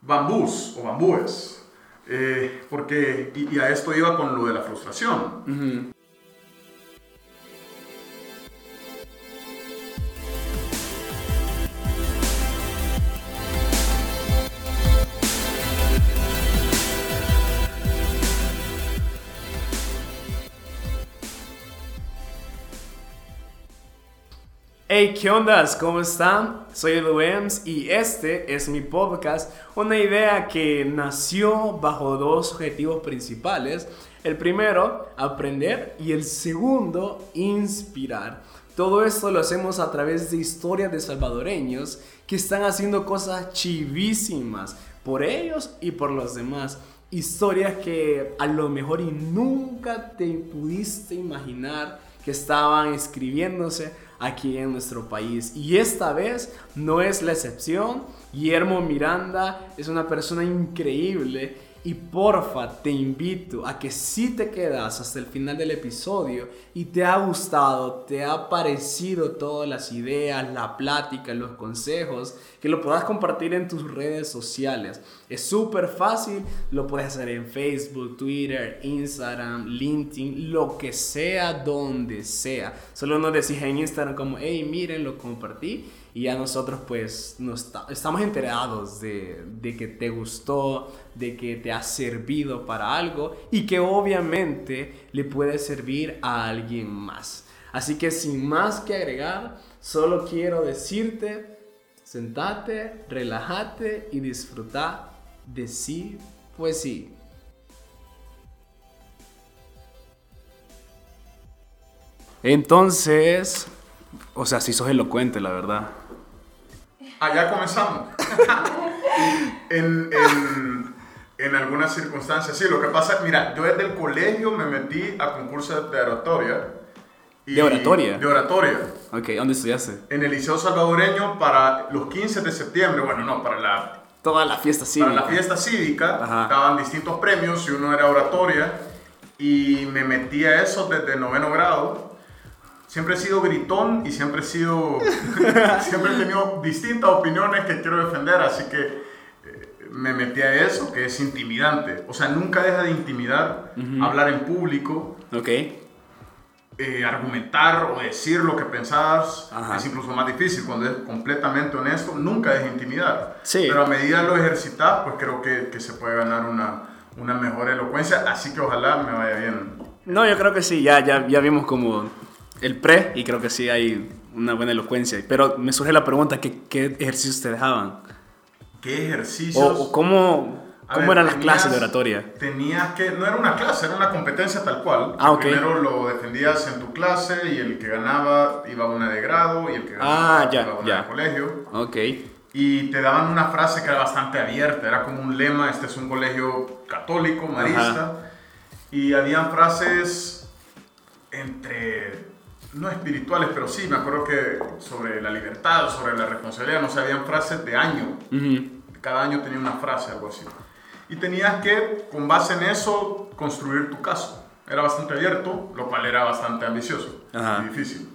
bambús o bambúes. Eh, porque, y a esto iba con lo de la frustración. Hey, ¿qué onda? ¿Cómo están? Soy Edu Ems y este es mi podcast, una idea que nació bajo dos objetivos principales. El primero, aprender y el segundo, inspirar. Todo esto lo hacemos a través de historias de salvadoreños que están haciendo cosas chivísimas por ellos y por los demás. Historias que a lo mejor y nunca te pudiste imaginar que estaban escribiéndose aquí en nuestro país. Y esta vez no es la excepción. Guillermo Miranda es una persona increíble y porfa, te invito a que si te quedas hasta el final del episodio y te ha gustado, te ha parecido todas las ideas, la plática, los consejos, que lo puedas compartir en tus redes sociales. Es súper fácil, lo puedes hacer en Facebook, Twitter, Instagram, LinkedIn, lo que sea, donde sea. Solo nos decís en Instagram como, hey, miren, lo compartí y ya nosotros pues nos estamos enterados de, de, que te gustó, de que te ha servido para algo y que obviamente le puede servir a alguien más. Así que sin más que agregar, solo quiero decirte, sentate, relájate y disfruta de sí, pues sí. Entonces, o sea, sí sos elocuente, la verdad. Allá comenzamos. en, en, en, algunas circunstancias, sí, lo que pasa, mira, yo desde el colegio me metí a concursos de oratoria. ¿De oratoria? De oratoria. Ok, ¿dónde estudiaste? En el Liceo Salvadoreño para los 15 de septiembre, bueno, no, para la... Toda la fiesta cívica. Para la fiesta cívica, daban distintos premios y uno era oratoria y me metí a eso desde noveno grado siempre he sido gritón y siempre he sido, siempre he tenido distintas opiniones que quiero defender, así que eh, me metí a eso, que es intimidante. O sea, nunca deja de intimidar hablar en público. Ok. Eh, argumentar o decir lo que pensás es incluso más difícil cuando es completamente honesto, nunca de intimidar. Sí. Pero a medida lo ejercitas, pues creo que, que, se puede ganar una, una mejor elocuencia, así que ojalá me vaya bien. No, yo creo que sí, ya, ya, ya vimos como el pre y creo que sí hay una buena elocuencia. Pero me surge la pregunta, ¿qué, qué ejercicios te dejaban? ¿Qué ejercicios? O, cómo, cómo eran las clases de oratoria. Tenías que, no era una clase, era una competencia tal cual. Ah, Primero lo defendías en tu clase y el que ganaba iba a una de grado y el que ganaba ah, ya, iba a una ya. de colegio. Ok. Y te daban una frase que era bastante abierta, era como un lema, este es un colegio católico, marista. Y habían frases entre no espirituales, pero sí, me acuerdo que sobre la libertad, sobre la responsabilidad, no sé, habían frases de año. Cada año tenía una frase, algo así. Y tenías que, con base en eso, construir tu caso. Era bastante abierto, lo cual era bastante ambicioso y difícil.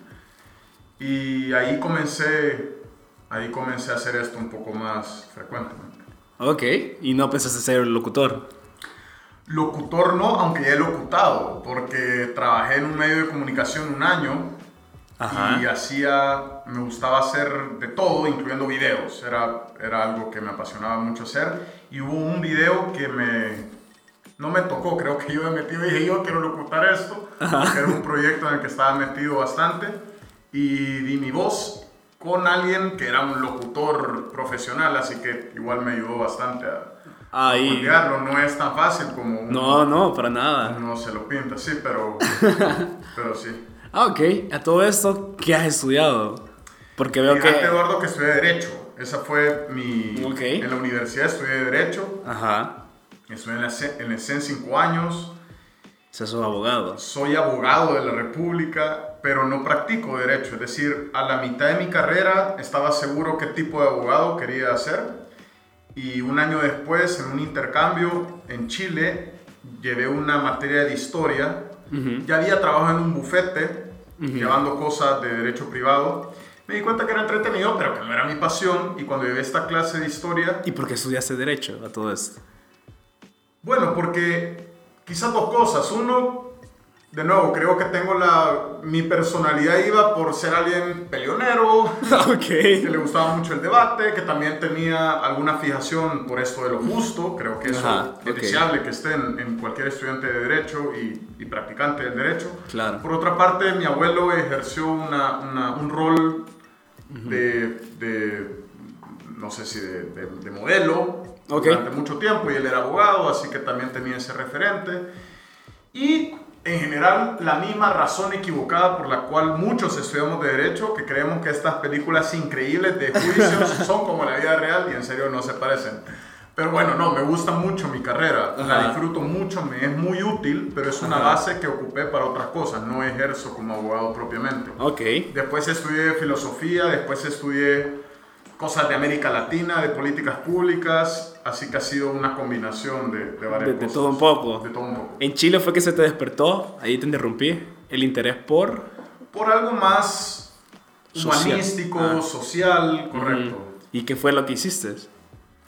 Y ahí comencé, ahí comencé a hacer esto un poco más frecuentemente. Ok, ¿y no pensaste ser locutor? Locutor no, aunque ya he locutado, porque trabajé en un medio de comunicación un año y hacía, me gustaba hacer de todo, incluyendo videos. Era, era algo que me apasionaba mucho hacer. Y hubo un video que me, no me tocó, creo que yo me metí y dije, yo quiero locutar esto, era un proyecto en el que estaba metido bastante. Y di mi voz con alguien que era un locutor profesional, así que igual me ayudó bastante a Ahí. no es tan fácil como no, no, para nada. No se lo pinta, sí, pero, pero sí. Ah, ok. A todo esto, ¿qué has estudiado? Porque veo Fíjate, que... Eduardo, que estudié Derecho. Esa fue mi... Ok. En la universidad estudié Derecho. Ajá. Estudié en la, en la CEN cinco años. O sea, sos abogado. Soy abogado de la República, pero no practico Derecho. Es decir, a la mitad de mi carrera estaba seguro qué tipo de abogado quería ser y un año después, en un intercambio en Chile, llevé una materia de historia. Ya había trabajado en un bufete, llevando cosas de derecho privado, me di cuenta que era entretenido, pero que no era mi pasión. Y cuando llevé esta clase de historia... ¿Y por qué estudiaste Derecho a todo esto? Bueno, porque quizás dos cosas. Uno, de nuevo, creo que tengo la... Mi personalidad iba por ser alguien peleonero, que le gustaba mucho el debate, que también tenía alguna fijación por esto de lo justo. Creo que eso es deseable que esté en, cualquier estudiante de Derecho y, practicante del Derecho. Claro. Por otra parte, mi abuelo ejerció una, un rol de, no sé si de, modelo durante mucho tiempo y él era abogado, así que también tenía ese referente. Y en general la misma razón equivocada por la cual muchos estudiamos de derecho, que creemos que estas películas increíbles de juicios son como la vida real y en serio no se parecen. Pero bueno, no, me gusta mucho mi carrera, la disfruto mucho, me es muy útil, pero es una base que ocupé para otras cosas, no ejerzo como abogado propiamente. Ok. Después estudié filosofía, después estudié cosas de América Latina, de políticas públicas, así que ha sido una combinación de, de varias de, cosas. De todo un poco. De todo un poco. En Chile fue que se te despertó, ahí te interrumpí, el interés por... Por algo más humanístico, ah. social, correcto. ¿Y qué fue lo que hiciste?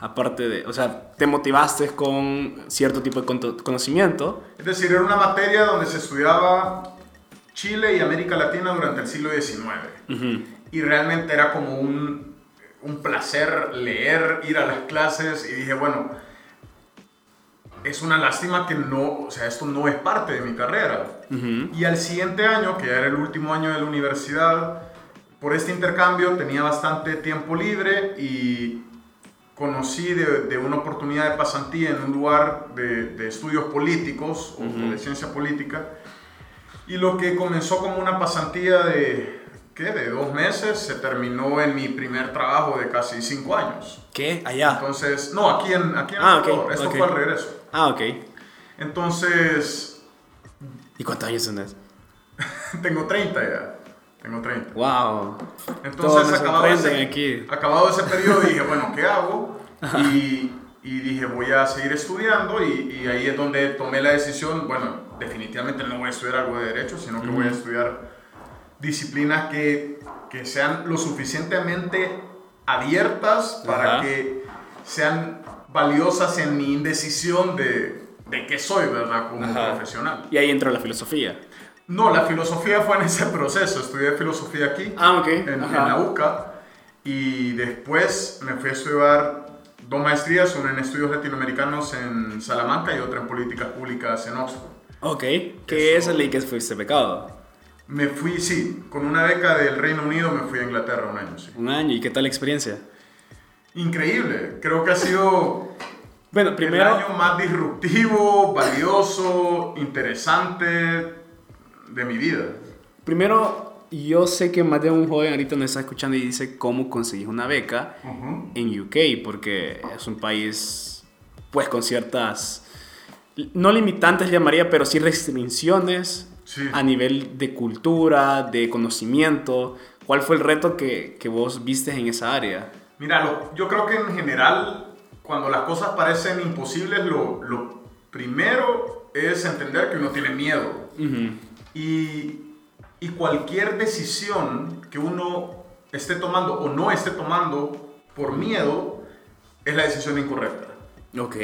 Aparte de, o sea, te motivaste con cierto tipo de conocimiento. Es decir, era una materia donde se estudiaba Chile y América Latina durante el siglo XIX. Y realmente era como un, un placer leer, ir a las clases y dije, bueno, es una lástima que no, o sea, esto no es parte de mi carrera. Y al siguiente año, que ya era el último año de la universidad, por este intercambio tenía bastante tiempo libre y conocí de, una oportunidad de pasantía en un lugar de, estudios políticos o, de ciencia política. Y lo que comenzó como una pasantía de, ¿qué? De dos meses se terminó en mi primer trabajo de casi cinco años. ¿Qué? Allá. Entonces, no, aquí en, aquí en ah, Esto fue al regreso. Ah, ok. Entonces... ¿Y cuántos años tenés? Tengo 30 ya. Tengo 30. ¡Wow! Entonces, acabado ese, aquí. acabado ese periodo, dije, bueno, ¿qué hago? Y, y, dije, voy a seguir estudiando y, y, ahí es donde tomé la decisión, bueno, definitivamente no voy a estudiar algo de derecho, sino que voy a estudiar disciplinas que, que, sean lo suficientemente abiertas para que sean valiosas en mi indecisión de, de qué soy, ¿verdad? Como profesional. Y ahí entra la filosofía. No, la filosofía fue en ese proceso. Estudié filosofía aquí, ah, en, la UCA, y después me fui a estudiar dos maestrías, una en estudios latinoamericanos en Salamanca y otra en políticas públicas en Oxford. Ok, ¿qué es el que fuiste becado? Me fui, sí, con una beca del Reino Unido me fui a Inglaterra un año, sí. Un año, ¿y qué tal la experiencia? Increíble, creo que ha sido bueno, primero... el año más disruptivo, valioso, interesante, de mi vida. Primero, yo sé que más de un joven ahorita nos está escuchando y dice cómo conseguir una beca en UK, porque es un país, pues, con ciertas, no limitantes llamaría, pero sí restricciones a nivel de cultura, de conocimiento. ¿Cuál fue el reto que, que vos viste en esa área? Mira, yo creo que en general, cuando las cosas parecen imposibles, lo, lo primero es entender que uno tiene miedo. Y, cualquier decisión que uno esté tomando o no esté tomando por miedo es la decisión incorrecta. Ok.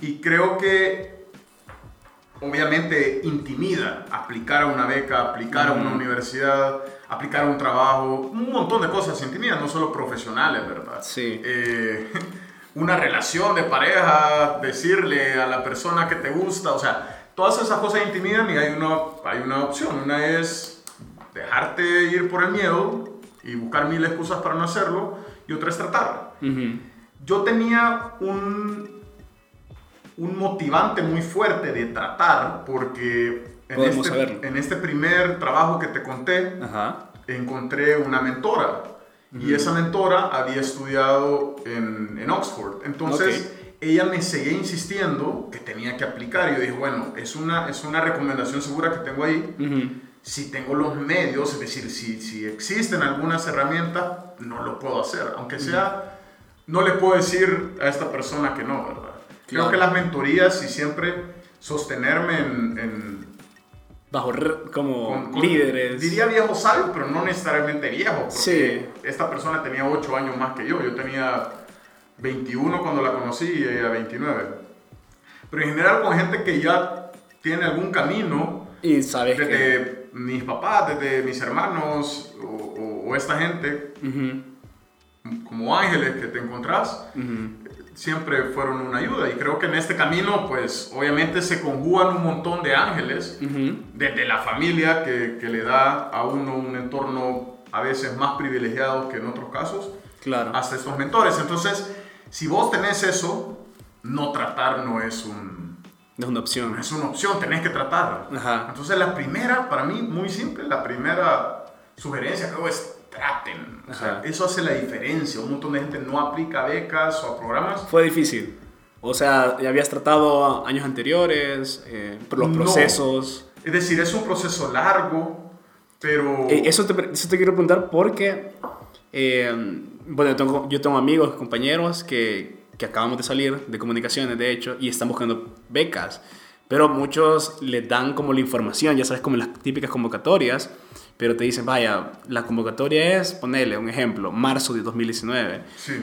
Y creo que obviamente intimida aplicar a una beca, aplicar a una universidad, aplicar a un trabajo, un montón de cosas intimidan, no solo profesionales, ¿verdad? Sí. Eh, una relación de pareja, decirle a la persona que te gusta, o sea, todas esas cosas intimidan y hay una, hay una opción. Una es dejarte ir por el miedo y buscar mil excusas para no hacerlo y otra es tratar. Yo tenía un, un motivante muy fuerte de tratar porque en, este, en este, primer trabajo que te conté encontré una mentora y esa mentora había estudiado en, en Oxford. Entonces ella me seguía insistiendo que tenía que aplicar. Y yo dije, bueno, es una, es una recomendación segura que tengo ahí. Si tengo los medios, es decir, si, si existen algunas herramientas, no lo puedo hacer. Aunque sea, no le puedo decir a esta persona que no, ¿verdad? Creo que las mentorías y siempre sostenerme en, bajo como líderes. Diría viejo sabio, pero no necesariamente viejo. Porque sí. Esta persona tenía 8 años más que yo. Yo tenía 21 cuando la conocí y ella 29. Pero en general con gente que ya tiene algún camino. Y sabes desde mis papás, desde mis hermanos o, esta gente, como ángeles que te encontrás siempre fueron una ayuda. Y creo que en este camino, pues obviamente se conjugan un montón de ángeles, desde la familia que, que, le da a uno un entorno a veces más privilegiado que en otros casos, claro. hasta estos mentores. Entonces, si vos tenés eso, no tratar no es un... No es una opción. No es una opción, tenés que tratar. Entonces, la primera, para mí, muy simple, la primera sugerencia creo es traten. eso hace la diferencia. Un montón de gente no aplica becas o programas. Fue difícil. O sea, ya habías tratado años anteriores, eh, los procesos. Es decir, es un proceso largo, pero... Eh, eso, te, eso te quiero preguntar porque, eh, bueno, yo tengo, yo tengo amigos, compañeros que, que acabamos de salir de comunicaciones, de hecho, y están buscando becas. Pero muchos les dan como la información, ya sabes, como las típicas convocatorias pero te dicen, vaya, la convocatoria es, ponele un ejemplo, marzo de 2019.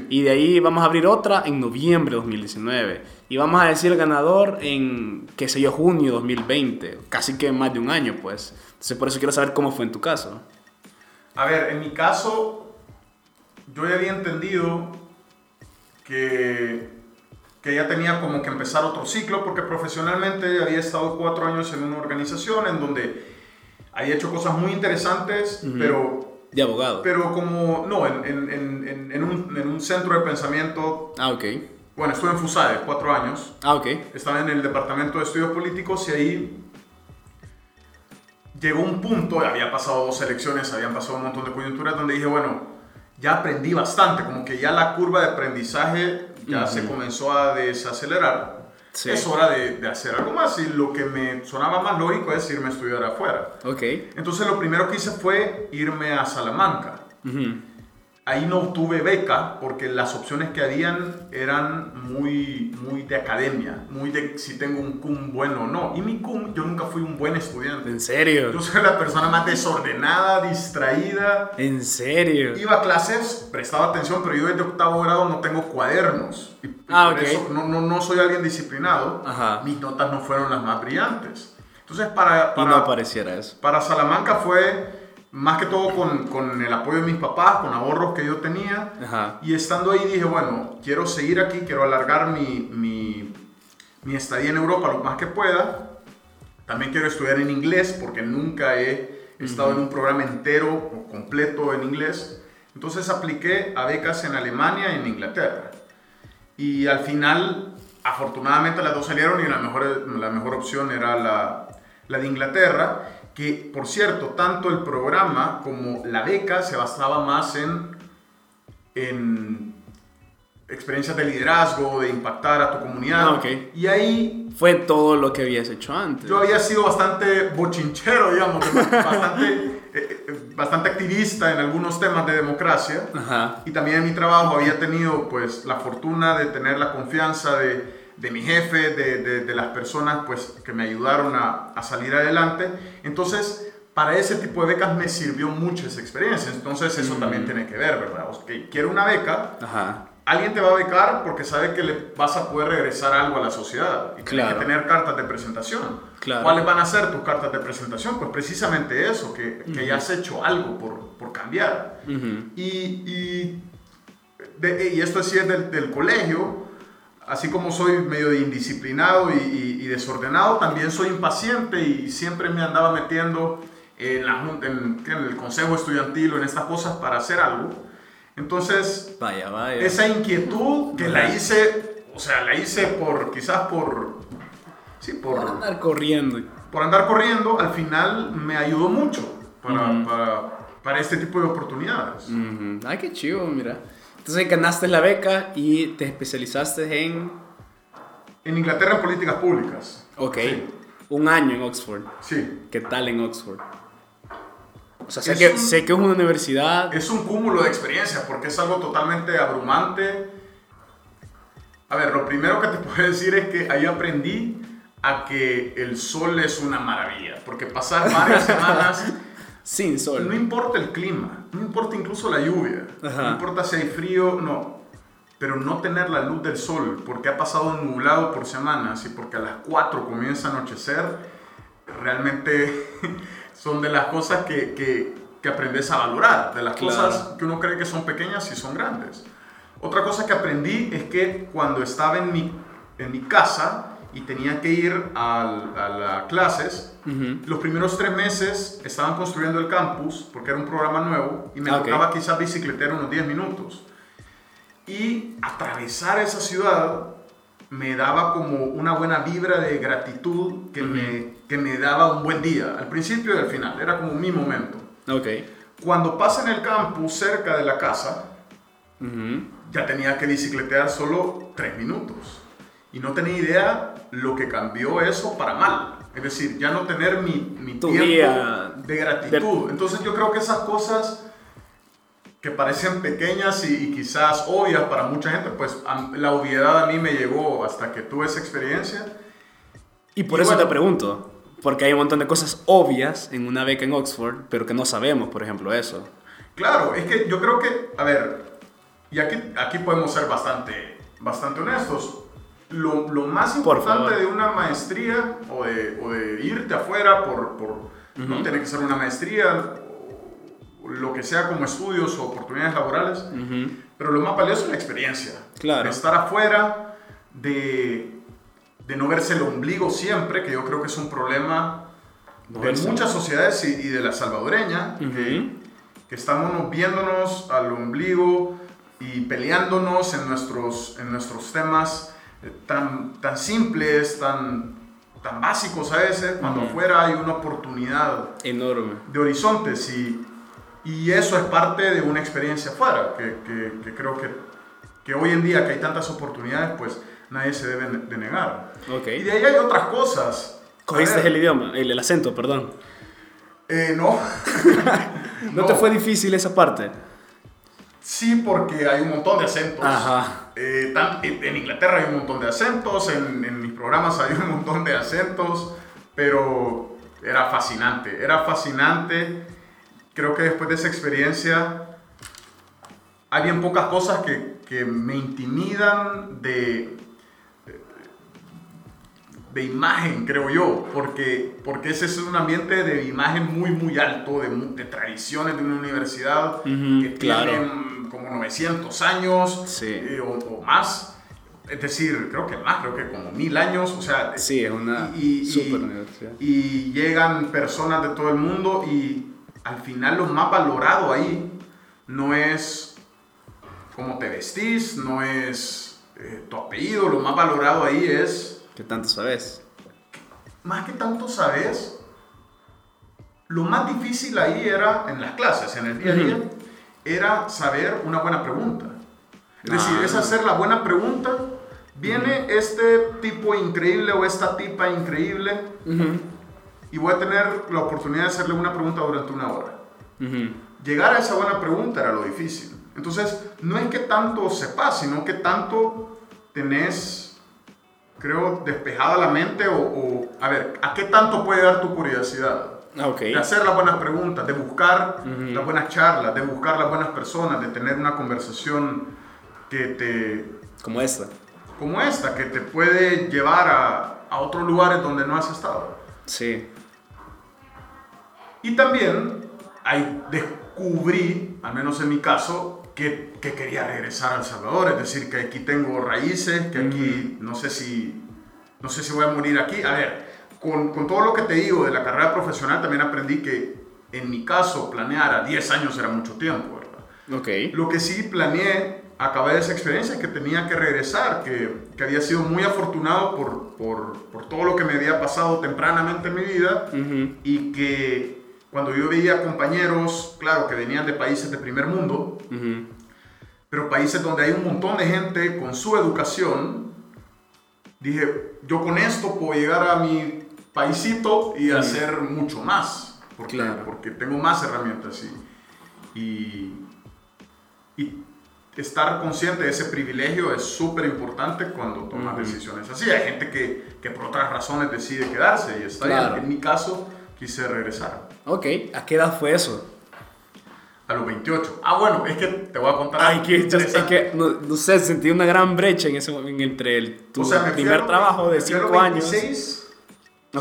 Y de ahí vamos a abrir otra en noviembre de 2019. Y vamos a decir el ganador en, qué sé yo, junio de 2020. Casi que más de un año, pues. Entonces, por eso quiero saber cómo fue en tu caso. A ver, en mi caso, yo ya había entendido que, que ya tenía como que empezar otro ciclo, porque profesionalmente había estado cuatro años en una organización en donde había hecho cosas muy interesantes, pero... De abogado. Pero como, no, en, en, en, un, en, un, centro de pensamiento... Ah, ok. Bueno, estuve en FUSADE cuatro años. Ah, ok. Estaba en el Departamento de Estudios Políticos y ahí llegó un punto, había pasado dos elecciones, habían pasado un montón de coyunturas donde dije, bueno, ya aprendí bastante, como que ya la curva de aprendizaje ya se comenzó a desacelerar es hora de, hacer algo más. Y lo que me sonaba más lógico es irme a estudiar afuera. Okay. Entonces lo primero que hice fue irme a Salamanca. Ahí no obtuve beca porque las opciones que habían eran muy, muy de academia, muy de si tengo un cum bueno o no. Y mi cum, yo nunca fui un buen estudiante. ¿En serio? Yo soy la persona más desordenada, distraída. ¿En serio? Iba a clases, prestaba atención, pero yo desde octavo grado no tengo cuadernos. ah, ok. no, no, no, soy alguien disciplinado. Ajá. Mis notas no fueron las más brillantes. Entonces, para... para y no pareciera eso. Para Salamanca fue más que todo con, con, el apoyo de mis papás, con ahorros que yo tenía. Y estando ahí dije, bueno, quiero seguir aquí, quiero alargar mi, mi, mi, estadía en Europa lo más que pueda. También quiero estudiar en inglés porque nunca he estado en un programa entero o completo en inglés. Entonces apliqué a becas en Alemania y en Inglaterra. Y al final, afortunadamente las dos salieron y la mejor, la mejor opción era la, la de Inglaterra que por cierto, tanto el programa como la beca se basaba más en, en experiencias de liderazgo, de impactar a tu comunidad. Ah, y ahí... Fue todo lo que habías hecho antes. Yo había sido bastante bochinchero, digamos, bastante, eh, eh, bastante activista en algunos temas de democracia. Y también en mi trabajo había tenido pues la fortuna de tener la confianza de de mi jefe, de, de, las personas pues, que me ayudaron a, a, salir adelante. Entonces, para ese tipo de becas me sirvió mucho esa experiencia. Entonces, eso también mm. tiene que ver, ¿verdad? O sea, quiero una beca. Alguien te va a becar porque sabe que le vas a poder regresar algo a la sociedad. Y tienes que tener cartas de presentación. Claro. ¿Cuáles van a ser tus cartas de presentación? Pues precisamente eso, que, que ya has hecho algo por, por cambiar. y, y, y, esto sí es del, del colegio así como soy medio indisciplinado y, desordenado, también soy impaciente y siempre me andaba metiendo en, la, en, el consejo estudiantil o en estas cosas para hacer algo. Entonces, vaya, vaya. esa inquietud que la hice, o sea, la hice por, quizás por, sí, por, andar corriendo. Por andar corriendo, al final me ayudó mucho para, para, para este tipo de oportunidades. Ay, qué chido, mira. Entonces ganaste la beca y te especializaste en... En Inglaterra en políticas públicas. Ok. Un año en Oxford. Sí. ¿Qué tal en Oxford? O sea, sé, que, sé que es una universidad... Es un cúmulo de experiencias porque es algo totalmente abrumante. A ver, lo primero que te puedo decir es que ahí aprendí a que el sol es una maravilla, porque pasar varias semanas sin sol. No importa el clima, no importa incluso la lluvia, no importa si hay frío, no. Pero no tener la luz del sol, porque ha pasado nublado por semanas y porque a las 4 comienza a anochecer, realmente son de las cosas que, que, que aprendes a valorar, de las cosas que uno cree que son pequeñas y son grandes. Otra cosa que aprendí es que cuando estaba en mi, en mi casa, y tenía que ir a, las clases. Los primeros tres meses estaban construyendo el campus porque era un programa nuevo y me tocaba quizás bicicletear unos 10 minutos. Y atravesar esa ciudad me daba como una buena vibra de gratitud que, me, que me daba un buen día, al principio y al final, era como mi momento. Okay. Cuando pasa en el campus cerca de la casa, ya tenía que bicicletear solo 3 minutos y no tenía idea lo que cambió eso para mal. Es decir, ya no tener mi, mi tiempo de gratitud. Entonces yo creo que esas cosas que parecen pequeñas y, quizás obvias para mucha gente, pues la obviedad a mí me llegó hasta que tuve esa experiencia. Y por eso te pregunto, porque hay un montón de cosas obvias en una beca en Oxford, pero que no sabemos, por ejemplo, eso. Claro, es que yo creo que, a ver, y aquí, aquí podemos ser bastante, bastante honestos lo, lo más importante de una maestría o de, o de irte afuera por, por no tiene que ser una maestría lo que sea como estudios o oportunidades laborales, pero lo más valioso es la experiencia. Claro. De estar afuera, de, de no verse el ombligo siempre, que yo creo que es un problema de muchas sociedades y, de la salvadoreña, que, que, estamos viéndonos al ombligo y peleándonos en nuestros, en nuestros temas tan, tan simples, tan, tan básicos a veces, cuando afuera hay una oportunidad enorme de horizontes y, y eso es parte de una experiencia afuera, que, que, creo que, que, hoy en día que hay tantas oportunidades, pues nadie se debe de negar. Okay. Y de ahí hay otras cosas. ¿Cogiste el idioma, el, el acento, perdón? Eh, no. no. ¿No te fue difícil esa parte? Sí, porque hay un montón de acentos. Ajá. Eh, en Inglaterra hay un montón de acentos, en, en, mis programas hay un montón de acentos, pero era fascinante, era fascinante. Creo que después de esa experiencia hay bien pocas cosas que, que me intimidan de, de imagen, creo yo, porque, porque ese es un ambiente de imagen muy, muy alto, de, de tradiciones de una universidad que tienen 900 años eh, o, más. Es decir, creo que más, creo que como mil años, o sea... Sí, es una y, super universidad. Y llegan personas de todo el mundo y al final lo más valorado ahí no es cómo te vestís, no es eh, tu apellido, lo más valorado ahí es... ¿Qué tanto sabes? Más que tanto sabes, lo más difícil ahí era en las clases, en el día a día era saber una buena pregunta. Es decir, es hacer la buena pregunta. Viene este tipo increíble o esta tipa increíble y voy a tener la oportunidad de hacerle una pregunta durante una hora. Llegar a esa buena pregunta era lo difícil. Entonces, no es que tanto sepas, sino que tanto tenés, creo, despejada la mente o, o a ver, ¿a qué tanto puede dar tu curiosidad? Ah, okay. De hacer las buenas preguntas, de buscar las buenas charlas, de buscar las buenas personas, de tener una conversación que te... Como esta. Como esta, que te puede llevar a, a otros lugares donde no has estado. Sí. Y también ahí descubrí, al menos en mi caso, que, que, quería regresar a El Salvador, es decir, que aquí tengo raíces, que aquí no sé si no sé si voy a morir aquí. A ver, con, con, todo lo que te digo de la carrera profesional, también aprendí que en mi caso planear a 10 años era mucho tiempo, ¿verdad? Okay. Lo que sí planeé, acabé de esa experiencia, que tenía que regresar, que, que había sido muy afortunado por, por, por, todo lo que me había pasado tempranamente en mi vida y que cuando yo veía compañeros, claro, que venían de países de primer mundo, pero países donde hay un montón de gente con su educación, dije, yo con esto puedo llegar a mi paisito y hacer mucho más, porque, porque tengo más herramientas y, y, estar consciente de ese privilegio es súper importante cuando tomas decisiones así. Hay gente que, que, por otras razones decide quedarse y está bien. En mi caso, quise regresar. Ok, ¿a qué edad fue eso? A los 28. Ah, bueno, es que te voy a contar. Ay, que, es que no, no, sé, sentí una gran brecha en ese entre el, tu o sea, primer trabajo de 5 años.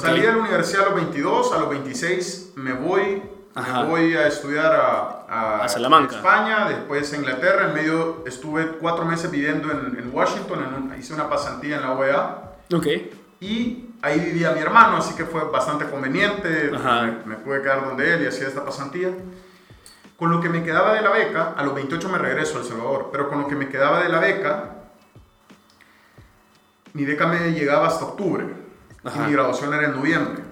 Salí de la universidad a los 22, a los 26 me voy me voy a estudiar a, a, Salamanca. España, después a Inglaterra. En medio estuve cuatro meses viviendo en, en Washington, hice una pasantía en la OEA. Ok. Y ahí vivía mi hermano, así que fue bastante conveniente. Me, me, pude quedar donde él y hacía esta pasantía. Con lo que me quedaba de la beca, a los 28 me regreso a El Salvador, pero con lo que me quedaba de la beca, mi beca me llegaba hasta octubre. Y mi graduación era en noviembre.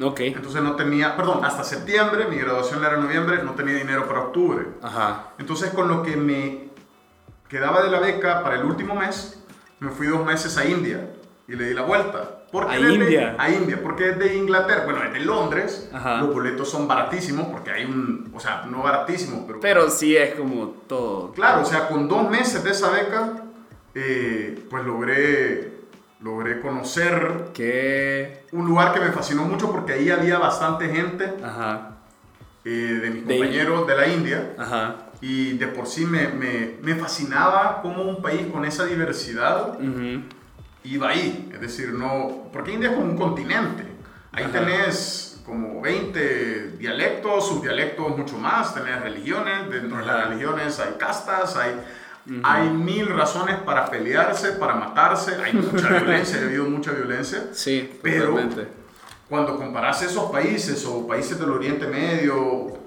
Ok. Entonces no tenía, perdón, hasta septiembre, mi graduación era en noviembre, no tenía dinero para octubre. Ajá. Entonces con lo que me quedaba de la beca para el último mes, me fui dos meses a India y le di la vuelta. ¿A India? a India, porque es de Inglaterra, bueno, es de Londres, los boletos son baratísimos, porque hay un, o sea, no baratísimos, pero... Pero sí es como todo. Claro, o sea, con dos meses de esa beca, eh, pues logré logré conocer ¿Qué? un lugar que me fascinó mucho porque ahí había bastante gente eh, de mis compañeros de la India. Y de por sí me, me, me, fascinaba como un país con esa diversidad iba ahí. Es decir, no. Porque India es como un continente. Ahí tenés como 20 dialectos, subdialectos mucho más, tenés religiones, dentro de las religiones hay castas, hay hay mil razones para pelearse, para matarse, hay mucha violencia, ha habido mucha violencia. Sí, pero cuando comparas esos países o países del Oriente Medio o,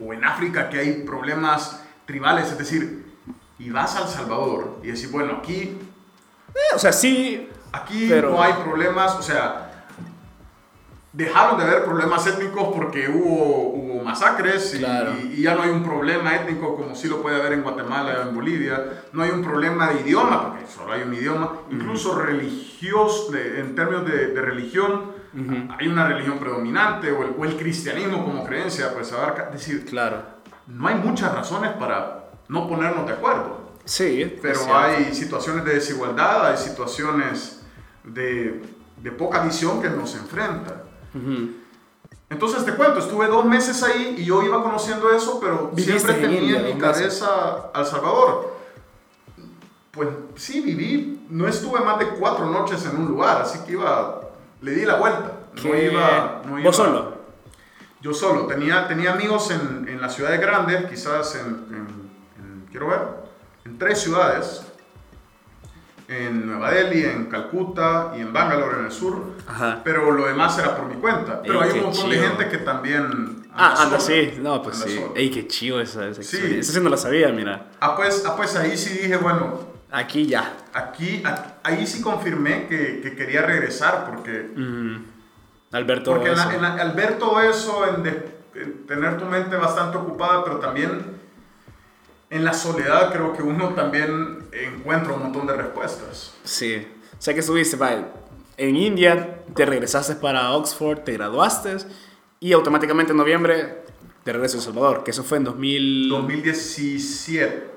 o, en África que hay problemas tribales, es decir, y vas a El Salvador y decís, bueno, aquí... Eh, o sea, sí... Aquí no hay problemas, o sea, dejaron de haber problemas étnicos porque hubo, hubo masacres y, ya no hay un problema étnico como sí lo puede haber en Guatemala o en Bolivia. No hay un problema de idioma, porque solo hay un idioma. Incluso religioso, en términos de, religión, hay una religión predominante o el, cristianismo como creencia, pues abarca. decir, claro. no hay muchas razones para no ponernos de acuerdo. Sí, pero hay situaciones de desigualdad, hay situaciones de, de poca visión que nos enfrentan. Entonces te cuento, estuve dos meses ahí y yo iba conociendo eso, pero siempre tenía en mi cabeza Al Salvador. Pues sí, viví, no estuve más de cuatro noches en un lugar, así que iba, le di la vuelta. No iba, no ¿Vos solo? Yo solo, tenía, tenía amigos en, en las ciudades grandes, quizás en, en, quiero ver, en tres ciudades, en Nueva Delhi, en Calcuta y en Bangalore en el sur. Pero lo demás era por mi cuenta. Pero hay un montón de gente que también... Ah, anda, sí. No, pues sí. Ey, qué chido esa, esa sí. Esa sí no la sabía, mira. Ah pues, ah, pues ahí sí dije, bueno... Aquí ya. Aquí, ahí sí confirmé que, que quería regresar porque... Alberto Porque eso. En, al ver todo eso, en, en tener tu mente bastante ocupada, pero también en la soledad creo que uno también encuentra un montón de respuestas. Sí. O sea que estuviste, en India, te regresaste para Oxford, te graduaste y automáticamente en noviembre te regresas a El Salvador, que eso fue en 2000... 2017.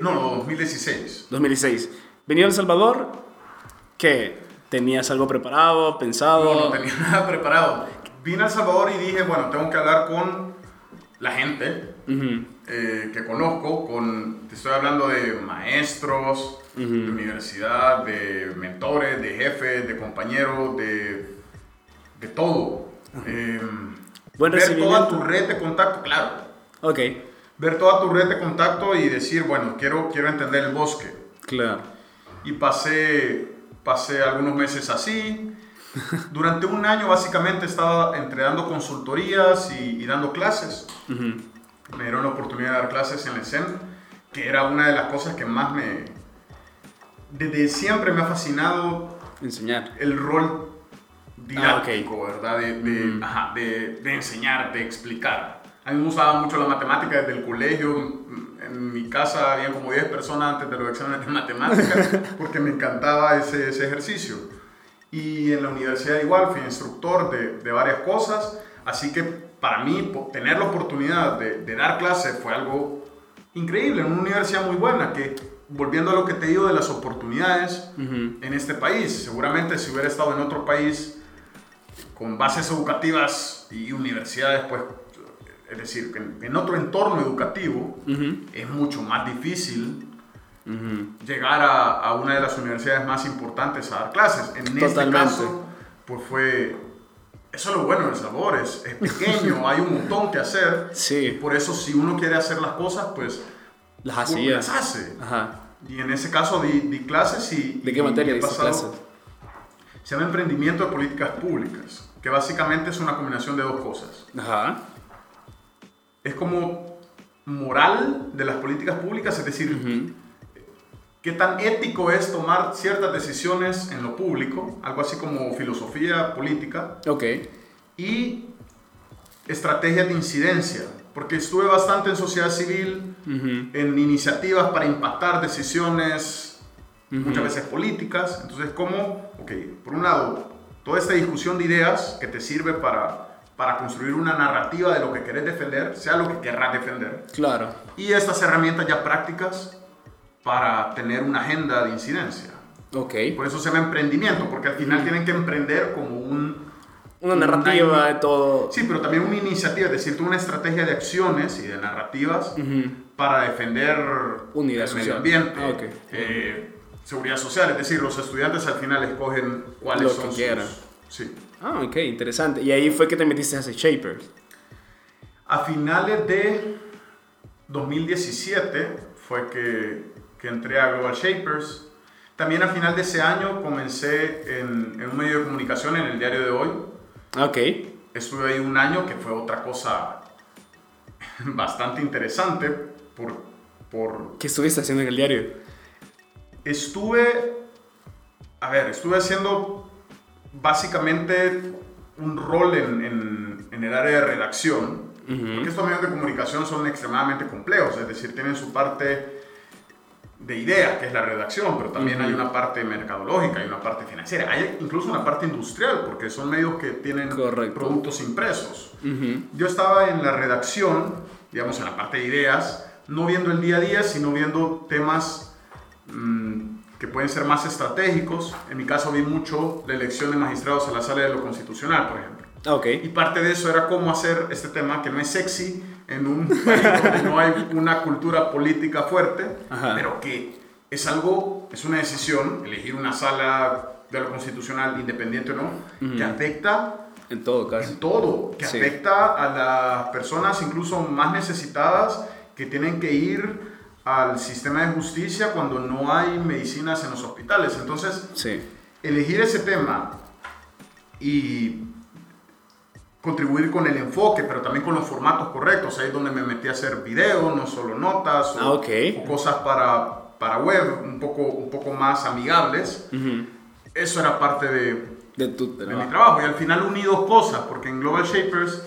No, no, 2016. 2016. Venía a El Salvador, ¿qué? ¿Tenías algo preparado, pensado? No, no tenía nada preparado. Vine a El Salvador y dije, bueno, tengo que hablar con la gente. Eh, que conozco, con, te estoy hablando de maestros de universidad, de mentores, de jefes, de compañeros, de, de todo. Eh, ver toda tu red de contacto, claro. Ok. Ver toda tu red de contacto y decir, bueno, quiero, quiero entender el bosque. Claro. Y pasé, pasé algunos meses así. Durante un año básicamente estaba entregando consultorías y, dando clases me dieron la oportunidad de dar clases en el SEM, que era una de las cosas que más me... Desde siempre me ha fascinado... Enseñar. El rol didáctico, ah, ¿verdad? De, de, de, enseñar, de explicar. A mí me gustaba mucho la matemática desde el colegio. En mi casa había como 10 personas antes de los exámenes de matemáticas porque me encantaba ese, ese ejercicio. Y en la universidad igual fui instructor de, de varias cosas, así que para mí tener la oportunidad de, dar clases fue algo increíble, en una universidad muy buena, que volviendo a lo que te digo de las oportunidades en este país, seguramente si hubiera estado en otro país con bases educativas y universidades, pues, es decir, en, otro entorno educativo, es mucho más difícil llegar a, una de las universidades más importantes a dar clases. En este caso, pues fue... Eso es lo bueno del sabor, es, es pequeño, hay un montón que hacer. Sí. por eso si uno quiere hacer las cosas, pues las, hacía. las hace. Ajá. Y en ese caso di, clases y... ¿De qué materia diste clases? Se llama Emprendimiento de Políticas Públicas, que básicamente es una combinación de dos cosas. Ajá. Es como moral de las políticas públicas, es decir, qué tan ético es tomar ciertas decisiones en lo público, algo así como filosofía política. Ok. Y estrategias de incidencia, porque estuve bastante en sociedad civil, en iniciativas para impactar decisiones, muchas veces políticas. Entonces, ¿cómo? Ok, por un lado, toda esta discusión de ideas que te sirve para, para construir una narrativa de lo que querés defender, sea lo que querrás defender. Claro. Y estas herramientas ya prácticas para tener una agenda de incidencia. Ok. Por eso se llama emprendimiento, porque al final tienen que emprender como un... Una narrativa de todo. Sí, pero también una iniciativa, es decir, una estrategia de acciones y de narrativas para defender Unidad el medio ambiente, ah, eh, seguridad social, es decir, los estudiantes al final escogen cuáles Lo son que quieran. Sí. Ah, ok, interesante. Y ahí fue que te metiste a Shapers. A finales de 2017 fue que que entré a Global Shapers. También al final de ese año comencé en, en un medio de comunicación, en el diario de hoy. Ok. Estuve ahí un año, que fue otra cosa bastante interesante por, por... ¿Qué estuviste haciendo en el diario? Estuve, a ver, estuve haciendo básicamente un rol en, en, en el área de redacción, porque estos medios de comunicación son extremadamente complejos, es decir, tienen su parte de ideas, que es la redacción, pero también hay una parte mercadológica, hay una parte financiera, hay incluso una parte industrial, porque son medios que tienen productos impresos. Yo estaba en la redacción, digamos, en la parte de ideas, no viendo el día a día, sino viendo temas mm, que pueden ser más estratégicos. En mi caso vi mucho la elección de magistrados a la sala de lo constitucional, por ejemplo. Okay. Y parte de eso era cómo hacer este tema que no es sexy, en un país donde no hay una cultura política fuerte, pero que es algo, es una decisión, elegir una sala de lo constitucional independiente o no, que afecta en todo caso. En todo, que afecta a las personas incluso más necesitadas que tienen que ir al sistema de justicia cuando no hay medicinas en los hospitales. Entonces, sí. elegir ese tema y contribuir con el enfoque, pero también con los formatos correctos. Ahí es donde me metí a hacer videos, no solo notas o, ah, cosas para, para web un poco, un poco más amigables. Eso era parte de, de, tu mi trabajo. Y al final uní dos cosas, porque en Global Shapers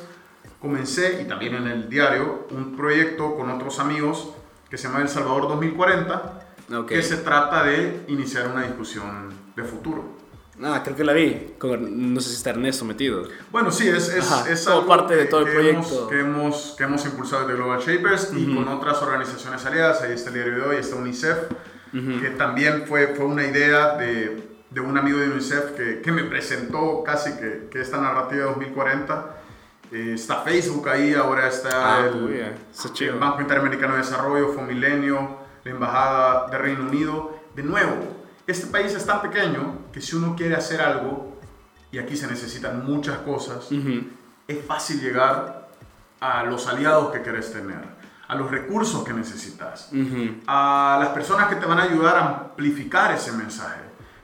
comencé, y también en el diario, un proyecto con otros amigos que se llama El Salvador 2040, que se trata de iniciar una discusión de futuro. Ah, creo que la vi. no sé si está Ernesto metido. Bueno, sí, es, es, es algo parte de todo el proyecto. que, hemos, que hemos impulsado desde Global Shapers y con otras organizaciones aliadas. Ahí está el diario de hoy, está UNICEF, que también fue, fue una idea de, de un amigo de UNICEF que, que me presentó casi que, que esta narrativa de 2040. Eh, está Facebook ahí, ahora está ah, el, el, Banco Interamericano de Desarrollo, Fomilenio, la Embajada de Reino Unido. De nuevo, este país es tan pequeño que si uno quiere hacer algo, y aquí se necesitan muchas cosas, es fácil llegar a los aliados que querés tener, a los recursos que necesitas, a las personas que te van a ayudar a amplificar ese mensaje.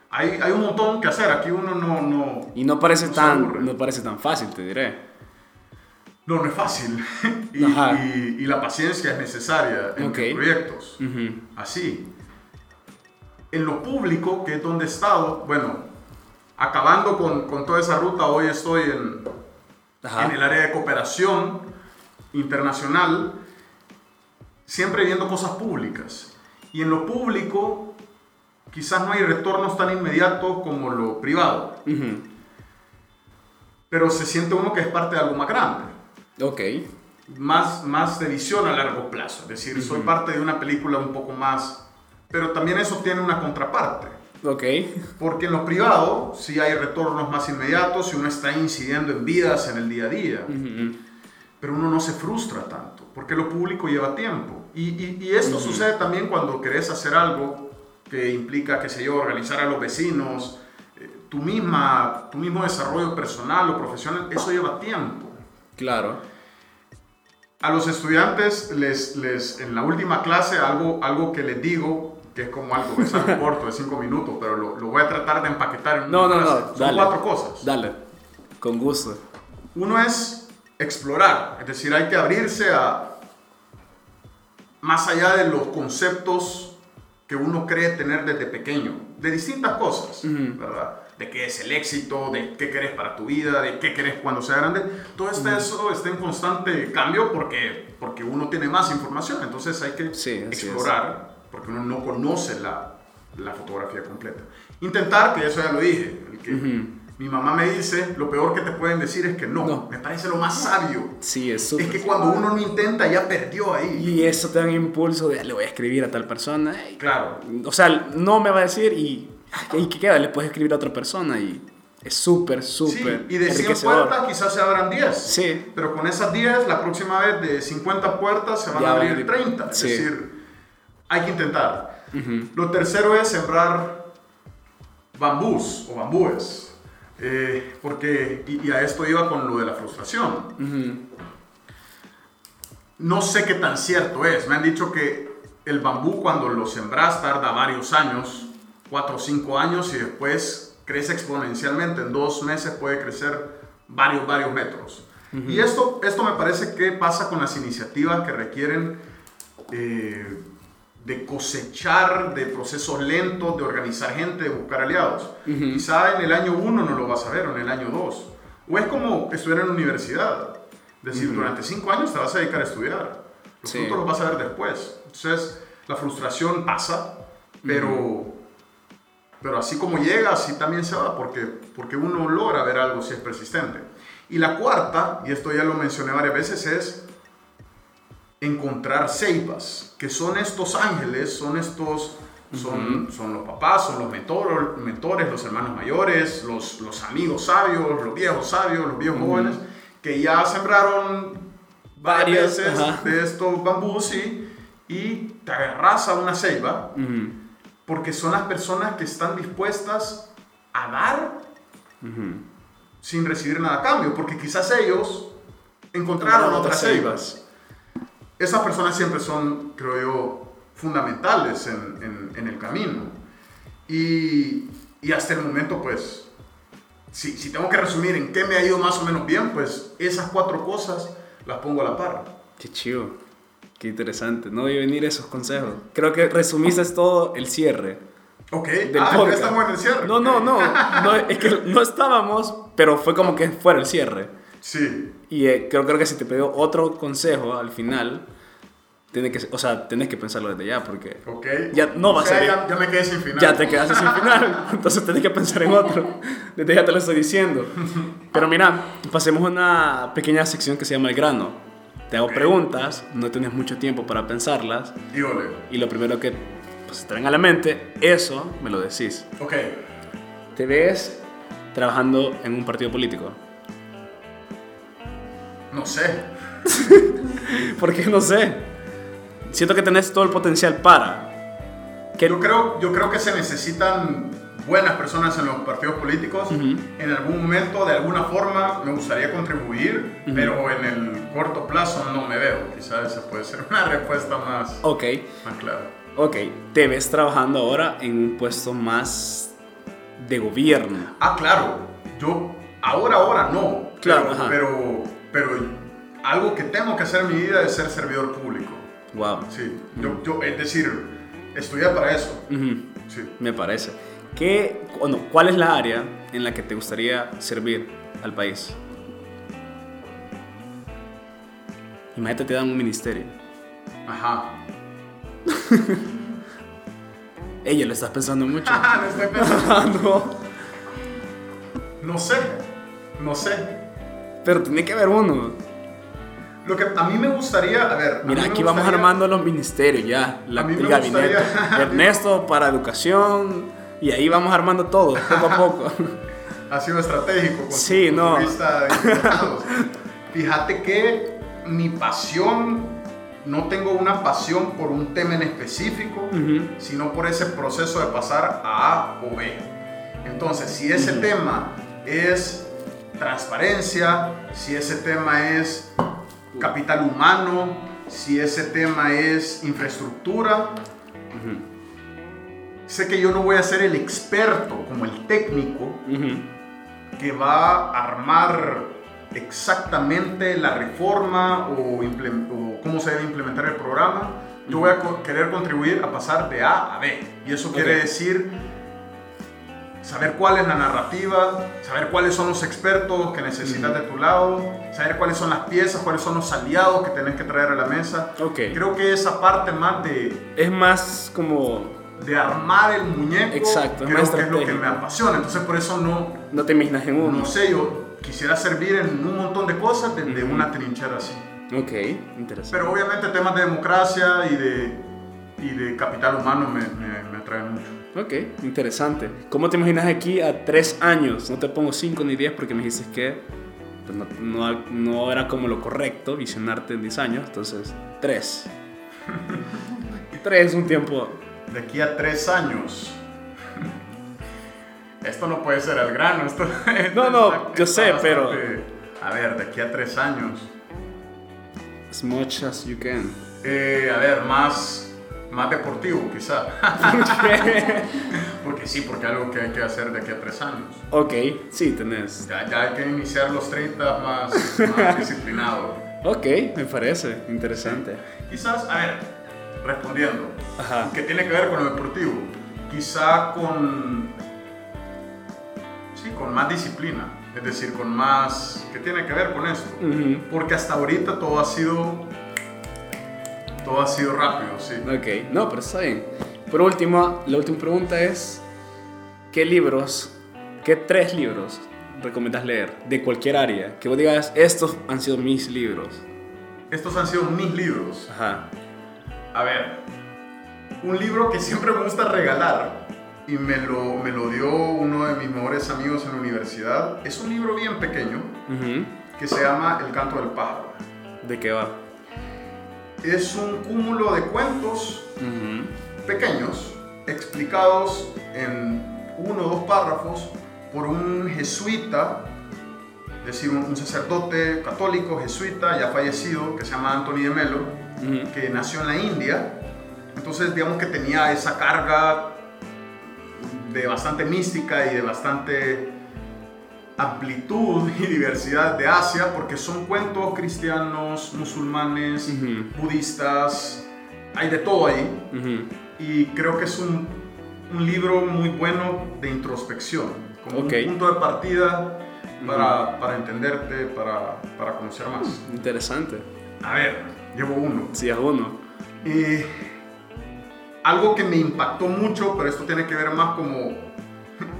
Hay, hay un montón que hacer, aquí uno no... no y no parece, tan, no parece tan fácil, te diré. No, no es fácil. y, y, la paciencia es necesaria en proyectos. Así en lo público, que es donde he estado, bueno, acabando con, con toda esa ruta, hoy estoy en, en el área de cooperación internacional, siempre viendo cosas públicas. Y en lo público, quizás no hay retornos tan inmediatos como lo privado. Pero se siente uno que es parte de algo más grande. Ok. más, más de visión a largo plazo. Es decir, soy parte de una película un poco más... Pero también eso tiene una contraparte. Ok. Porque en lo privado sí hay retornos más inmediatos y uno está incidiendo en vidas en el día a día. Pero uno no se frustra tanto, porque lo público lleva tiempo. Y, y, y esto sucede también cuando querés hacer algo que implica, qué sé yo, organizar a los vecinos, eh, tu, misma, tu mismo desarrollo personal o profesional, eso lleva tiempo. Claro. A los estudiantes, les, les, en la última clase, algo, algo que les digo, que es como algo, es algo corto, de cinco minutos, pero lo, lo, voy a tratar de empaquetar en No, no, una no. Son dale. cuatro cosas. Dale. Con gusto. Uno es explorar, es decir, hay que abrirse a más allá de los conceptos que uno cree tener desde pequeño, de distintas cosas, ¿verdad? De qué es el éxito, de qué querés para tu vida, de qué querés cuando sea grande. Todo este, eso está en constante cambio porque, porque uno tiene más información, entonces hay que Sí, explorar, porque uno no conoce la, la fotografía completa. Intentar, que eso ya lo dije, el que mi mamá me dice, lo peor que te pueden decir es que no. No. Me parece lo más sabio. Sí, es Es que cuando uno no intenta, ya perdió ahí. Y eso te da un impulso de, le voy a escribir a tal persona. y- Claro. O sea, no me va a decir y, ¿y qué queda? Le puedes escribir a otra persona y es súper, Sí, súper y de 100 enriquecedor. puertas quizás se abran 10. Sí. Pero con esas 10, la próxima vez de 50 puertas se van Ya a abrir abrir- 30. Es sí. decir, hay que intentar. Lo tercero es sembrar bambús o bambúes. Eh, porque, y, y a esto iba con lo de la frustración. No sé qué tan cierto es. Me han dicho que el bambú cuando lo sembras tarda varios años, 4 o 5 años, y después crece exponencialmente. En dos meses puede crecer varios, varios metros. Y esto, esto me parece que pasa con las iniciativas que requieren eh, de cosechar, de procesos lentos, de organizar gente, de buscar aliados. Quizá en el año 1 no lo vas a ver, o en el año 2. O es como estudiar en la universidad. Es decir, durante 5 años te vas a dedicar a estudiar. Los Sí. frutos los vas a ver después. Entonces, la frustración pasa, pero, pero así como llega, así también se va, porque, porque uno logra ver algo si es persistente. Y la cuarta, y esto ya lo mencioné varias veces, es encontrar ceibas, que son estos ángeles, son estos, son, son los papás, son los mentor- mentores, los hermanos mayores, los, los amigos sabios, los viejos sabios, los viejos jóvenes, que ya sembraron varias veces ajá. de estos bambús y, y te agarras a una ceiba, porque son las personas que están dispuestas a dar sin recibir nada a cambio, porque quizás ellos encontraron otras ceibas. Esas personas siempre son, creo yo, fundamentales en, en- en el camino. Y, y hasta el momento, pues, si, si tengo que resumir en qué me ha ido más o menos bien, pues esas cuatro cosas las pongo a la par. Qué chido. Qué interesante. No voy a venir esos consejos. Creo que resumiste todo el cierre. Ok, ah, ya estamos en el cierre. No, no, no, no. Es que no estábamos, pero fue como que fuera el cierre. Sí, Y eh, creo, creo que si te pidió otro consejo al final, tiene que, o sea, tenés que pensarlo desde ya, porque ok. Ya no O va a ser- Ya, ya me quedé sin final. ya te quedaste sin final. Entonces tenés que pensar en otro. Desde ya te lo estoy diciendo. Pero mira, pasemos a una pequeña sección que se llama El grano. Te hago preguntas, no tienes mucho tiempo para pensarlas. Híjole. Y lo primero que pues, te venga a la mente, eso me lo decís. Ok. ¿Te ves trabajando en un partido político? No sé. Porque no sé. Siento que tenés todo el potencial para. Que Yo creo, yo creo que se necesitan buenas personas en los partidos políticos. En algún momento, de alguna forma, me gustaría contribuir, pero en el corto plazo no me veo. Quizás esa puede ser una respuesta más, Ok, más clara. ok. Te ves trabajando ahora en un puesto más de gobierno. Ah, claro. Yo, ahora, ahora no. Claro, pero, pero algo que tengo que hacer en mi vida es ser servidor público. Wow. Sí. Yo, yo, es decir, estudiar para eso. Sí. Me parece. ¿Qué, o no, ¿Cuál es la área en la que te gustaría servir al país? Imagínate te dan un ministerio. Ajá. Ella lo estás pensando mucho. no estoy pensando. No. No sé. No sé. Pero tiene que haber uno. Lo que a mí me gustaría, a ver. Mira, aquí vamos armando los ministerios ya. La, A mí el gabinete. gustaría- Ernesto para educación. Y ahí vamos armando todo, poco a poco. Ha sido estratégico con Sí, tu, no. de. Fíjate que mi pasión, no tengo una pasión por un tema en específico, sino por ese proceso de pasar a A o B. Entonces, si ese tema es transparencia, si ese tema es capital humano, si ese tema es infraestructura, sé que yo no voy a ser el experto como el técnico que va a armar exactamente la reforma o, cómo se debe implementar el programa. Yo voy a co- querer contribuir a pasar de A a B. Y eso quiere decir saber cuál es la narrativa, saber cuáles son los expertos que necesitas de tu lado, saber cuáles son las piezas, cuáles son los aliados que tenés que traer a la mesa. Ok. Creo que esa parte más de, Es más como. de armar el muñeco, Exacto, creo que es lo que me apasiona. Entonces por eso no, No te imaginas en uno. no sé, yo quisiera servir en un montón de cosas desde Ujú. una trinchera así. Ok, interesante. Pero obviamente temas de democracia y de, y de capital humano me, me, me atraen mucho. Ok, interesante. ¿Cómo te imaginas aquí a tres años? No te pongo cinco ni diez porque me dijiste que pues, no, no- no era como lo correcto visionarte en 10 años. Entonces, tres. tres es un tiempo. De aquí a tres años. Esto no puede ser al grano. Esto, No, no, yo sé, pero- bastante- A ver, de aquí a tres años. As much as you can. Eh, a ver, más, más deportivo quizá. porque sí, porque algo que hay que hacer de aquí a tres años. ok, sí, tenés. Ya, ya hay que iniciar los 30 más, más disciplinado. Ok, me parece interesante. Quizás, a ver, respondiendo, Ajá. que tiene que ver con lo deportivo, quizá con, sí, con más disciplina, es decir, con más, que tiene que ver con esto, Ujú. porque hasta ahorita todo ha sido, todo ha sido rápido, sí. Ok, no, pero está bien. Por último, la última pregunta es, ¿qué libros, qué tres libros recomiendas leer de cualquier área? Que vos digas, estos han sido mis libros. Estos han sido mis libros. Ajá. A ver, un libro que siempre me gusta regalar y me lo, me lo dio uno de mis mejores amigos en la universidad, es un libro bien pequeño Ujú. que se llama El canto del pájaro. ¿De qué va? Es un cúmulo de cuentos pequeños explicados en uno o dos párrafos por un jesuita, es decir, un, un sacerdote católico jesuita ya fallecido que se llama Anthony de Melo, que nació en la India. Entonces, digamos que tenía esa carga de bastante mística y de bastante amplitud y diversidad de Asia, porque son cuentos cristianos, musulmanes, Ujú. budistas, hay de todo ahí. Ujú. Y creo que es un, un libro muy bueno de introspección, como Ok. un punto de partida para, para entenderte, para, para conocer más. Interesante. A ver, llevo uno. Sí, es uno. Eh, algo que me impactó mucho, pero esto tiene que ver más como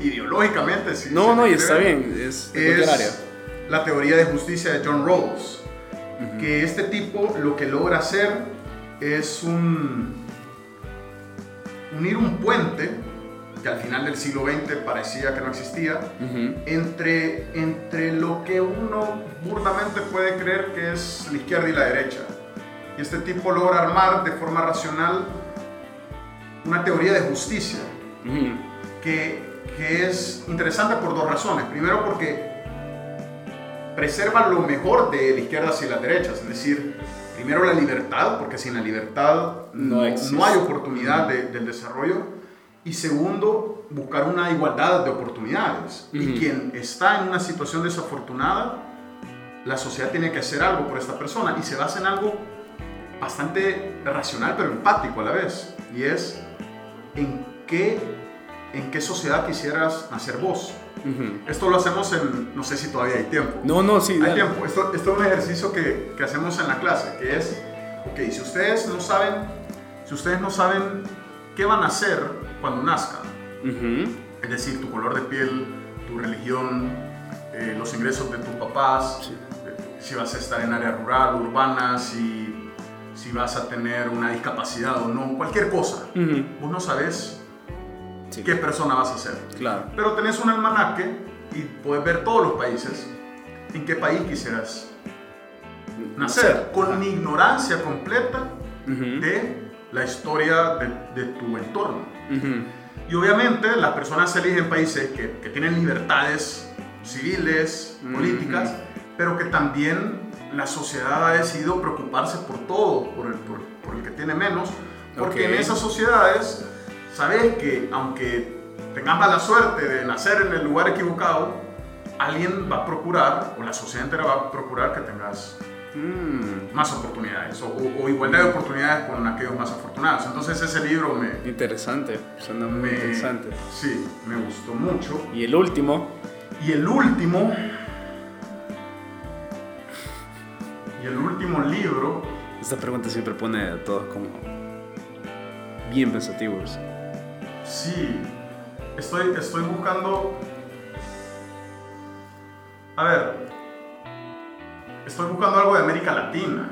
ideológicamente. Si No, no, y está bien. Es. Es la teoría de justicia de John Rawls. Que este tipo lo que logra hacer es un, unir un puente, que al final del siglo XX parecía que no existía, entre, entre lo que uno burdamente puede creer que es la izquierda y la derecha. Y este tipo logra armar de forma racional una teoría de justicia que, que es interesante por dos razones. Primero porque preserva lo mejor de la izquierda hacia las derechas, es decir, primero la libertad, porque sin la libertad No no, hay oportunidad de- del desarrollo. Y segundo, buscar una igualdad de oportunidades. Ujú. Y quien está en una situación desafortunada, la sociedad tiene que hacer algo por esta persona y se basa en algo bastante racional pero empático a la vez. Y es en qué, en qué sociedad quisieras nacer vos. Ujú. Esto lo hacemos en, no sé si todavía hay tiempo. No, no, sí. Hay dale. tiempo. Esto, esto es un ejercicio que, que hacemos en la clase, que es, ok, si ustedes no saben, si ustedes no saben qué van a hacer cuando nazcan, Ujú. es decir, tu color de piel, tu religión, eh, los ingresos de tus papás, Sí. eh, si vas a estar en área rural, urbana, si, si vas a tener una discapacidad o no, cualquier cosa. Ujú. Vos no sabes Sí. qué persona vas a ser. Claro. Pero tenés un almanaque y puedes ver todos los países. ¿En qué país quisieras nacer? Con mi ignorancia completa Ujú. de la historia de, de tu entorno. Ujú. Y obviamente las personas eligen países que, que tienen libertades civiles, Ujú. políticas, pero que también la sociedad ha decidido preocuparse por todo, por el, por, por el que tiene menos, porque Ok. en esas sociedades sabes que aunque tengas mala suerte de nacer en el lugar equivocado, alguien va a procurar, o la sociedad entera va a procurar que tengas Mm. más oportunidades, o, o- igualdad de oportunidades con aquellos más afortunados. Entonces ese libro me, Interesante. Suena muy me- interesante. Sí, me gustó mucho. Y el último. Y el último. Y el último libro. Esta pregunta siempre pone a todos como bien pensativos. Sí. Estoy, estoy buscando. A ver. Estoy buscando algo de América Latina.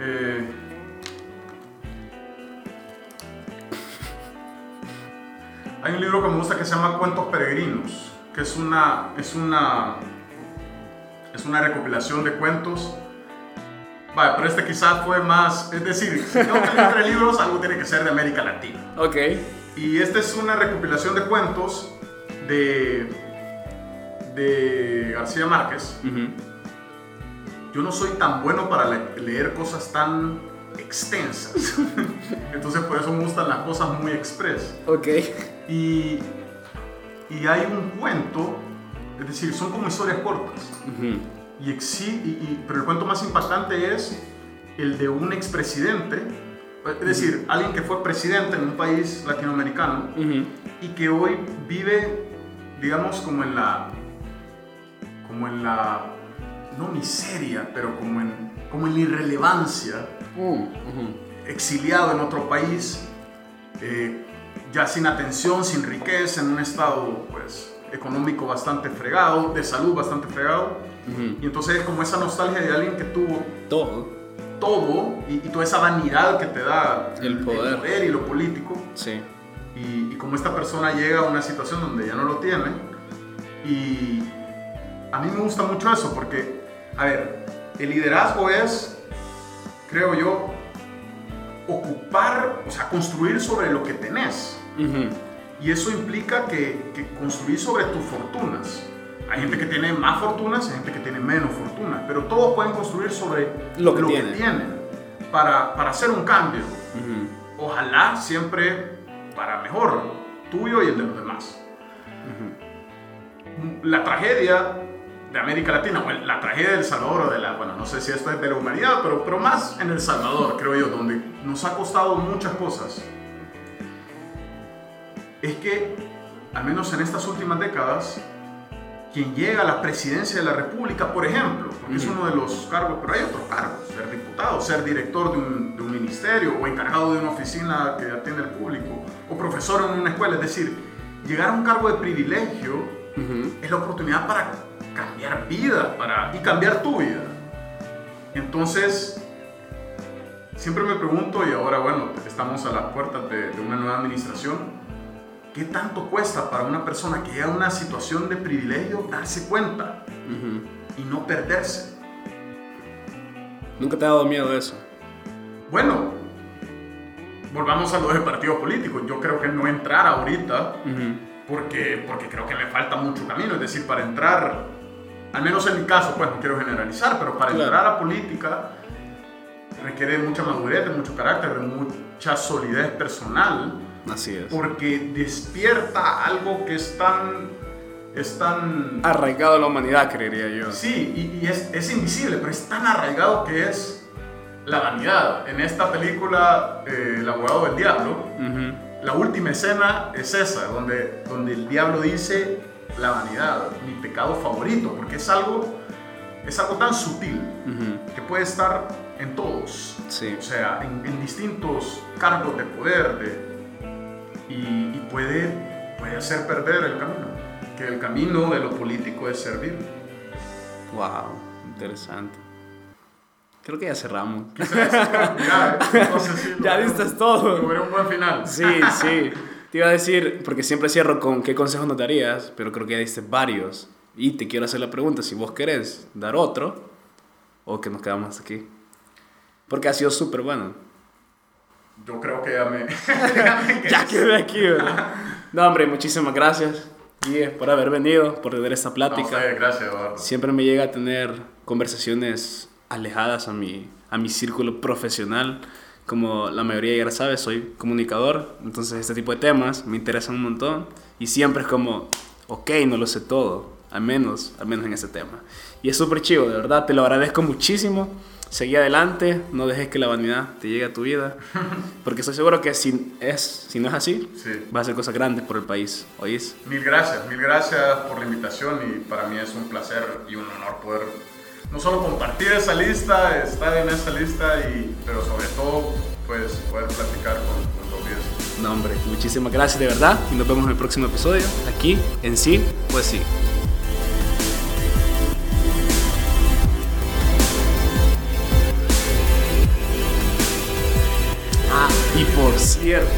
Eh, hay un libro que me gusta que se llama Cuentos Peregrinos, que es una, es una, es una recopilación de cuentos. Vale, pero este quizás fue más, es decir, si tengo que leer libros, algo tiene que ser de América Latina. Ok. Y esta es una recopilación de cuentos de, de García Márquez. Yo no soy tan bueno para le- leer cosas tan extensas. Entonces por eso me gustan las cosas muy express. Ok. Y, y hay un cuento, es decir, son como historias cortas. Y- pero el cuento más impactante es el de un expresidente, es decir, alguien que fue presidente en un país latinoamericano Ujú. y que hoy vive, digamos, como en la, como en la, no miseria, pero como en, como en la irrelevancia, Mm, ujú. exiliado en otro país, eh, ya sin atención, sin riqueza, en un estado, pues, económico bastante fregado, de salud bastante fregado, Ujú. y entonces es como esa nostalgia de alguien que tuvo Todo. Todo y, y toda esa vanidad que te da El poder. y lo político, Sí. y, y como esta persona llega a una situación donde ya no lo tiene. Y a mí me gusta mucho eso porque, a ver, el liderazgo es, creo yo, ocupar, o sea, construir sobre lo que tenés. Ujú. Y eso implica que, que construir sobre tus fortunas. Hay gente que tiene más fortunas, hay gente que tiene menos fortunas, pero todos pueden construir sobre Lo que tienen. tienen para, para hacer un cambio. Ujú. Ojalá siempre para mejor, tuyo y el de los demás. La tragedia de América Latina, o la tragedia del Salvador, o de la, bueno, no sé si esto es de la humanidad, pero, pero más en El Salvador, creo yo, donde nos ha costado muchas cosas, es que, al menos en estas últimas décadas, quien llega a la presidencia de la República, por ejemplo, porque es uno de los cargos, pero hay otros cargos, ser diputado, ser director de un, de un ministerio o encargado de una oficina que atiende al público o profesor en una escuela, es decir, llegar a un cargo de privilegio Ujú. es la oportunidad para cambiar vida para, y cambiar tu vida. Entonces, siempre me pregunto, y ahora bueno, estamos a las puertas de, de una nueva administración, ¿qué tanto cuesta para una persona que llega a una situación de privilegio darse cuenta Ujú. y no perderse? ¿Nunca te ha dado miedo eso? Bueno, volvamos a lo de partidos políticos. Yo creo que no entrar ahorita Ujú. porque, porque creo que me falta mucho camino. Es decir, para entrar, al menos en mi caso, pues no quiero generalizar, pero para Claro. entrar a política requiere mucha madurez, de mucho carácter, de mucha solidez personal, Así es. porque despierta algo que es tan... Es tan Arraigado a la humanidad, creería yo. Sí, y, y es, es invisible, pero es tan arraigado que es la vanidad. En esta película, eh, El abogado del diablo, Ujú. la última escena es esa, donde, donde el diablo dice la vanidad, mi pecado favorito, porque es algo, es algo tan sutil Ujú. que puede estar en todos, Sí. o sea, en, en distintos cargos de poder de, y, y puede, puede hacer perder el camino, que el camino de lo político es servir. Wow. Interesante. Creo que ya cerramos. ya, ya diste todo. Un buen final. Sí, sí. Te iba a decir, porque siempre cierro con qué consejos nos darías, pero creo que ya diste varios. Y te quiero hacer la pregunta, si vos querés dar otro, o que nos quedamos aquí. Porque ha sido súper bueno. Yo creo que ya me... ya quedé aquí, ¿verdad? No, hombre, muchísimas gracias, Guille, por haber venido, por tener esta plática. No, gracias, Eduardo. Siempre me llega a tener conversaciones alejadas a mi, a mi círculo profesional. Como la mayoría ya sabe, soy comunicador, entonces este tipo de temas me interesan un montón y siempre es como, ok, no lo sé todo, al menos, al menos en ese tema. Y es súper chivo, de verdad, te lo agradezco muchísimo. Seguí adelante, no dejes que la vanidad te llegue a tu vida, porque estoy seguro que si, es, si no es así, va a hacer cosas grandes por el país, ¿oís? Mil gracias, mil gracias por la invitación y para mí es un placer y un honor poder no solo compartir esa lista, estar en esa lista, y, pero sobre todo pues, poder platicar con, con los No, hombre, muchísimas gracias de verdad y nos vemos en el próximo episodio aquí en Sí, pues sí. Y por cierto,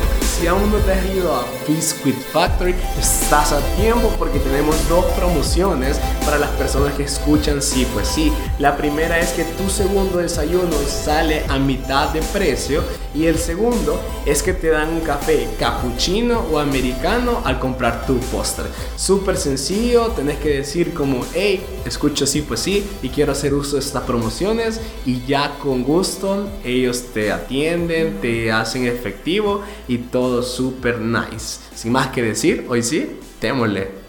si aún no te has ido a Biscuit Factory, estás a tiempo porque tenemos dos promociones para las personas que escuchan Sí, pues sí. La primera es que tu segundo desayuno sale a mitad de precio y el segundo es que te dan un café cappuccino o americano al comprar tu póster. Súper sencillo, tenés que decir como, hey, escucho Sí, pues sí y quiero hacer uso de estas promociones y ya con gusto ellos te atienden, te hacen efectivo y todo super nice. Sin más que decir, hoy sí, démosle.